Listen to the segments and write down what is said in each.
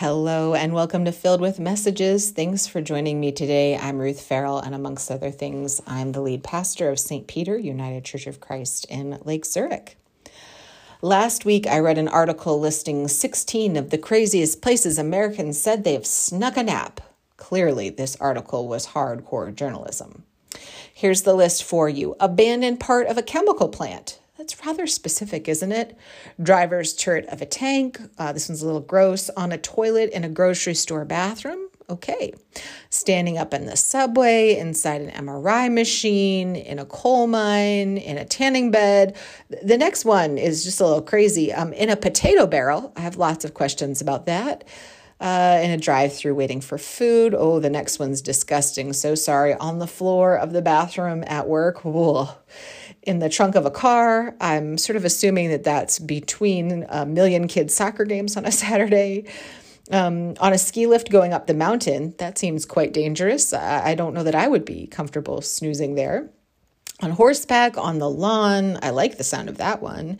Hello and welcome to Filled with Messages. Thanks for joining me today. I'm Ruth Farrell, and amongst other things, I'm the lead pastor of St. Peter United Church of Christ in Lake Zurich. Last week, I read an article listing 16 of the craziest places Americans said they've snuck a nap. Clearly, this article was hardcore journalism. Here's the list for you abandoned part of a chemical plant. That's rather specific, isn't it? Driver's turret of a tank. Uh, this one's a little gross. On a toilet in a grocery store bathroom. Okay. Standing up in the subway, inside an MRI machine, in a coal mine, in a tanning bed. The next one is just a little crazy. Um, in a potato barrel. I have lots of questions about that. Uh, in a drive through waiting for food. Oh, the next one's disgusting. So sorry. On the floor of the bathroom at work. Ugh in the trunk of a car. I'm sort of assuming that that's between a million kids' soccer games on a Saturday. Um, on a ski lift going up the mountain, that seems quite dangerous. I, I don't know that I would be comfortable snoozing there. On horseback, on the lawn, I like the sound of that one.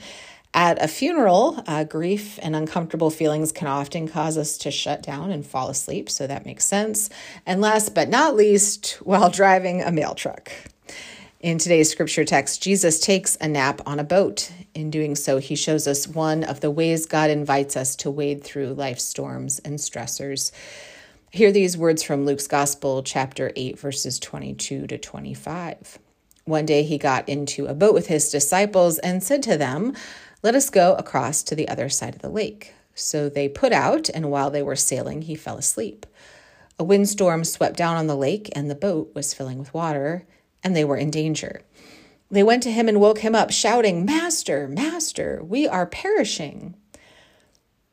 At a funeral, uh, grief and uncomfortable feelings can often cause us to shut down and fall asleep, so that makes sense. And last but not least, while driving a mail truck. In today's scripture text, Jesus takes a nap on a boat. In doing so, he shows us one of the ways God invites us to wade through life's storms and stressors. Hear these words from Luke's Gospel, chapter 8, verses 22 to 25. One day he got into a boat with his disciples and said to them, Let us go across to the other side of the lake. So they put out, and while they were sailing, he fell asleep. A windstorm swept down on the lake, and the boat was filling with water and they were in danger. They went to him and woke him up, shouting, Master, Master, we are perishing.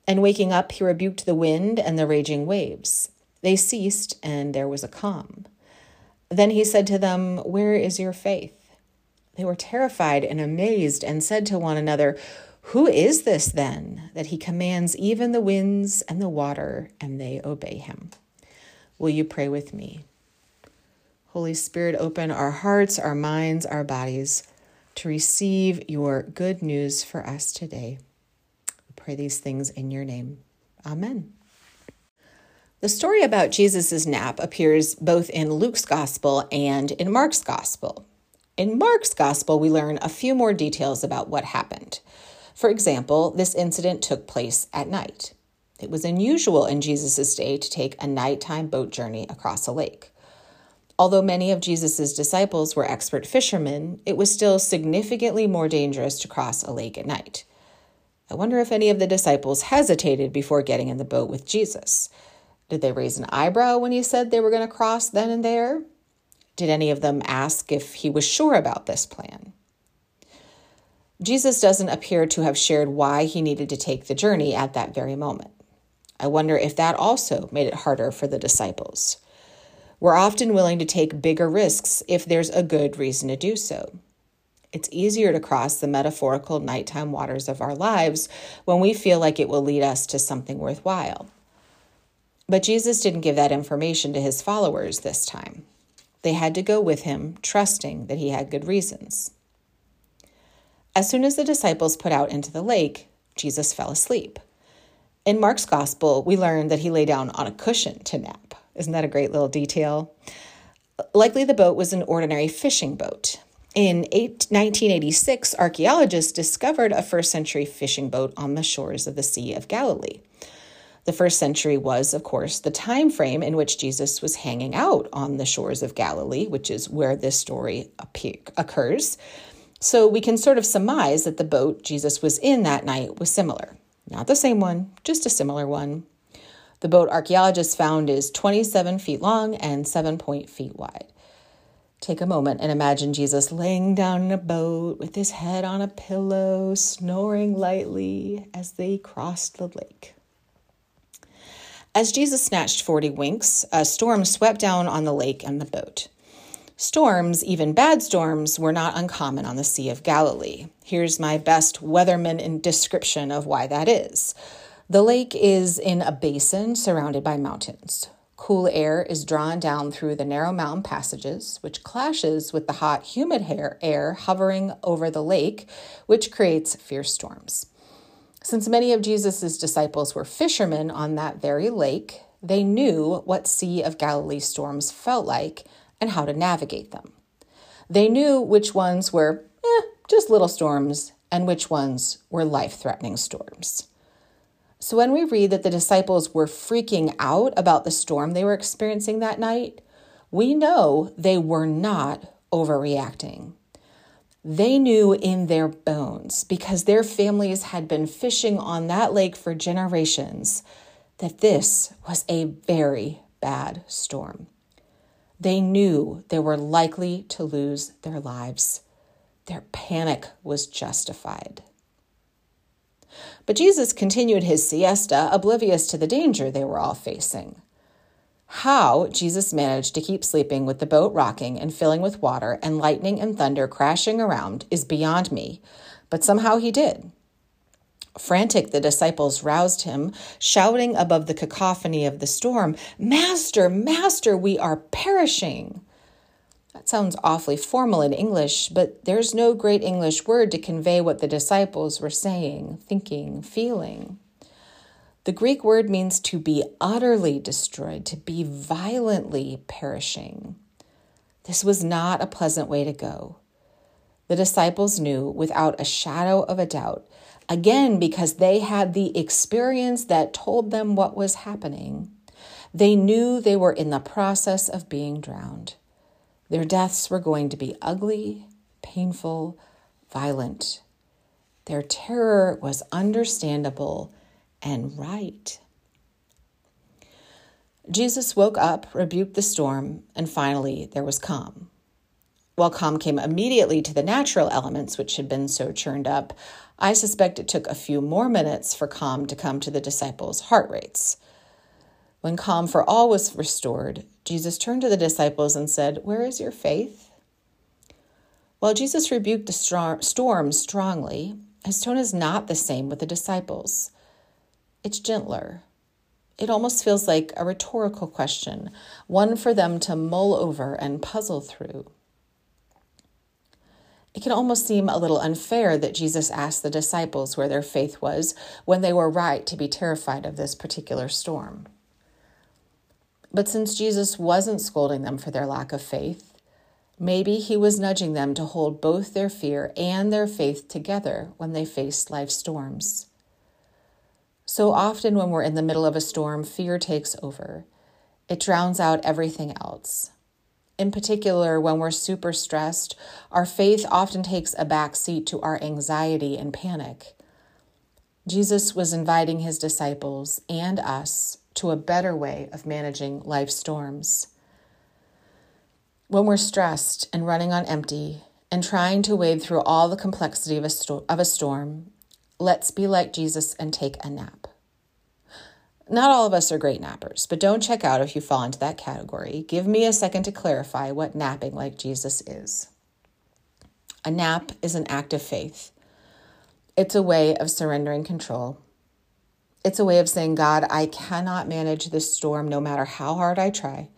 And waking up, he rebuked the wind and the raging waves. They ceased, and there was a calm. Then he said to them, Where is your faith? They were terrified and amazed, and said to one another, Who is this then, that he commands even the winds and the water, and they obey him? Will you pray with me? Holy Spirit, open our hearts, our minds, our bodies to receive your good news for us today. We pray these things in your name. Amen. The story about Jesus' nap appears both in Luke's gospel and in Mark's gospel. In Mark's gospel, we learn a few more details about what happened. For example, this incident took place at night. It was unusual in Jesus' day to take a nighttime boat journey across a lake. Although many of Jesus' disciples were expert fishermen, it was still significantly more dangerous to cross a lake at night. I wonder if any of the disciples hesitated before getting in the boat with Jesus. Did they raise an eyebrow when he said they were going to cross then and there? Did any of them ask if he was sure about this plan? Jesus doesn't appear to have shared why he needed to take the journey at that very moment. I wonder if that also made it harder for the disciples. We're often willing to take bigger risks if there's a good reason to do so. It's easier to cross the metaphorical nighttime waters of our lives when we feel like it will lead us to something worthwhile. But Jesus didn't give that information to his followers this time. They had to go with him, trusting that he had good reasons. As soon as the disciples put out into the lake, Jesus fell asleep. In Mark's gospel, we learn that he lay down on a cushion to nap. Isn't that a great little detail? Likely the boat was an ordinary fishing boat. In 1986, archaeologists discovered a first century fishing boat on the shores of the Sea of Galilee. The first century was, of course, the time frame in which Jesus was hanging out on the shores of Galilee, which is where this story occurs. So we can sort of surmise that the boat Jesus was in that night was similar. Not the same one, just a similar one. The boat archaeologists found is 27 feet long and 7 point feet wide. Take a moment and imagine Jesus laying down in a boat with his head on a pillow, snoring lightly as they crossed the lake. As Jesus snatched 40 winks, a storm swept down on the lake and the boat. Storms, even bad storms, were not uncommon on the Sea of Galilee. Here's my best weatherman in description of why that is. The lake is in a basin surrounded by mountains. Cool air is drawn down through the narrow mountain passages, which clashes with the hot, humid air hovering over the lake, which creates fierce storms. Since many of Jesus' disciples were fishermen on that very lake, they knew what Sea of Galilee storms felt like and how to navigate them. They knew which ones were eh, just little storms and which ones were life threatening storms. So when we read that the disciples were freaking out about the storm they were experiencing that night, we know they were not overreacting. They knew in their bones, because their families had been fishing on that lake for generations, that this was a very bad storm. They knew they were likely to lose their lives. Their panic was justified. But Jesus continued his siesta, oblivious to the danger they were all facing. How Jesus managed to keep sleeping with the boat rocking and filling with water and lightning and thunder crashing around is beyond me, but somehow he did. Frantic, the disciples roused him, shouting above the cacophony of the storm, Master, Master, we are perishing. That sounds awfully formal in English, but there's no great English word to convey what the disciples were saying, thinking, feeling. The Greek word means to be utterly destroyed, to be violently perishing. This was not a pleasant way to go. The disciples knew without a shadow of a doubt Again, because they had the experience that told them what was happening, they knew they were in the process of being drowned. Their deaths were going to be ugly, painful, violent. Their terror was understandable and right. Jesus woke up, rebuked the storm, and finally there was calm. While calm came immediately to the natural elements which had been so churned up, I suspect it took a few more minutes for calm to come to the disciples' heart rates. When calm for all was restored, Jesus turned to the disciples and said, Where is your faith? While Jesus rebuked the storm strongly, his tone is not the same with the disciples. It's gentler. It almost feels like a rhetorical question, one for them to mull over and puzzle through. It can almost seem a little unfair that Jesus asked the disciples where their faith was when they were right to be terrified of this particular storm. But since Jesus wasn't scolding them for their lack of faith, maybe he was nudging them to hold both their fear and their faith together when they faced life storms. So often, when we're in the middle of a storm, fear takes over. It drowns out everything else. In particular, when we're super stressed, our faith often takes a back seat to our anxiety and panic. Jesus was inviting his disciples and us to a better way of managing life storms. When we're stressed and running on empty and trying to wade through all the complexity of a, sto- of a storm, let's be like Jesus and take a nap. Not all of us are great nappers, but don't check out if you fall into that category. Give me a second to clarify what napping like Jesus is. A nap is an act of faith, it's a way of surrendering control. It's a way of saying, God, I cannot manage this storm no matter how hard I try,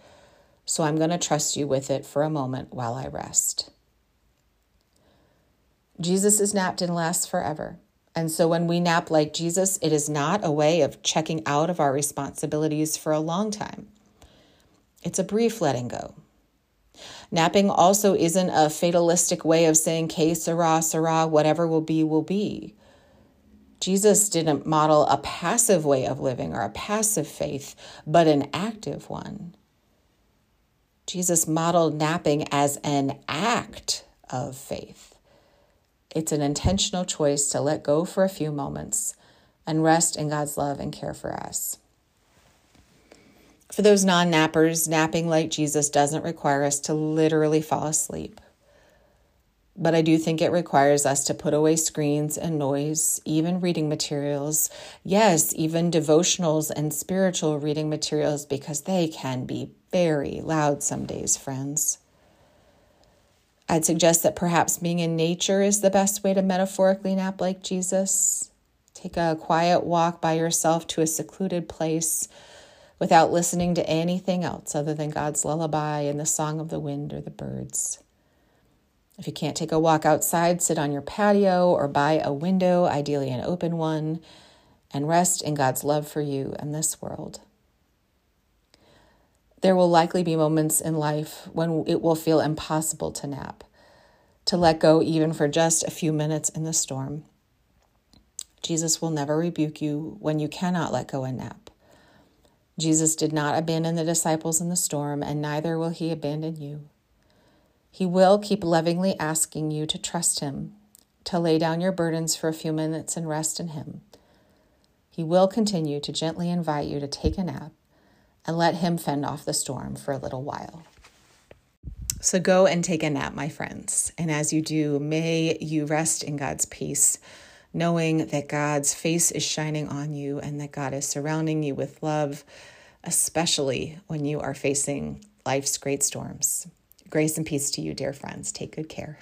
so I'm going to trust you with it for a moment while I rest. Jesus' nap didn't last forever. And so when we nap like Jesus, it is not a way of checking out of our responsibilities for a long time. It's a brief letting go. Napping also isn't a fatalistic way of saying, que sera, sera, whatever will be, will be. Jesus didn't model a passive way of living or a passive faith, but an active one. Jesus modeled napping as an act of faith. It's an intentional choice to let go for a few moments and rest in God's love and care for us. For those non nappers, napping like Jesus doesn't require us to literally fall asleep. But I do think it requires us to put away screens and noise, even reading materials. Yes, even devotionals and spiritual reading materials, because they can be very loud some days, friends. I'd suggest that perhaps being in nature is the best way to metaphorically nap like Jesus. Take a quiet walk by yourself to a secluded place without listening to anything else other than God's lullaby and the song of the wind or the birds. If you can't take a walk outside, sit on your patio or by a window, ideally an open one, and rest in God's love for you and this world. There will likely be moments in life when it will feel impossible to nap, to let go even for just a few minutes in the storm. Jesus will never rebuke you when you cannot let go and nap. Jesus did not abandon the disciples in the storm, and neither will he abandon you. He will keep lovingly asking you to trust him, to lay down your burdens for a few minutes and rest in him. He will continue to gently invite you to take a nap and let Him fend off the storm for a little while. So go and take a nap, my friends. And as you do, may you rest in God's peace, knowing that God's face is shining on you and that God is surrounding you with love, especially when you are facing life's great storms. Grace and peace to you, dear friends. Take good care.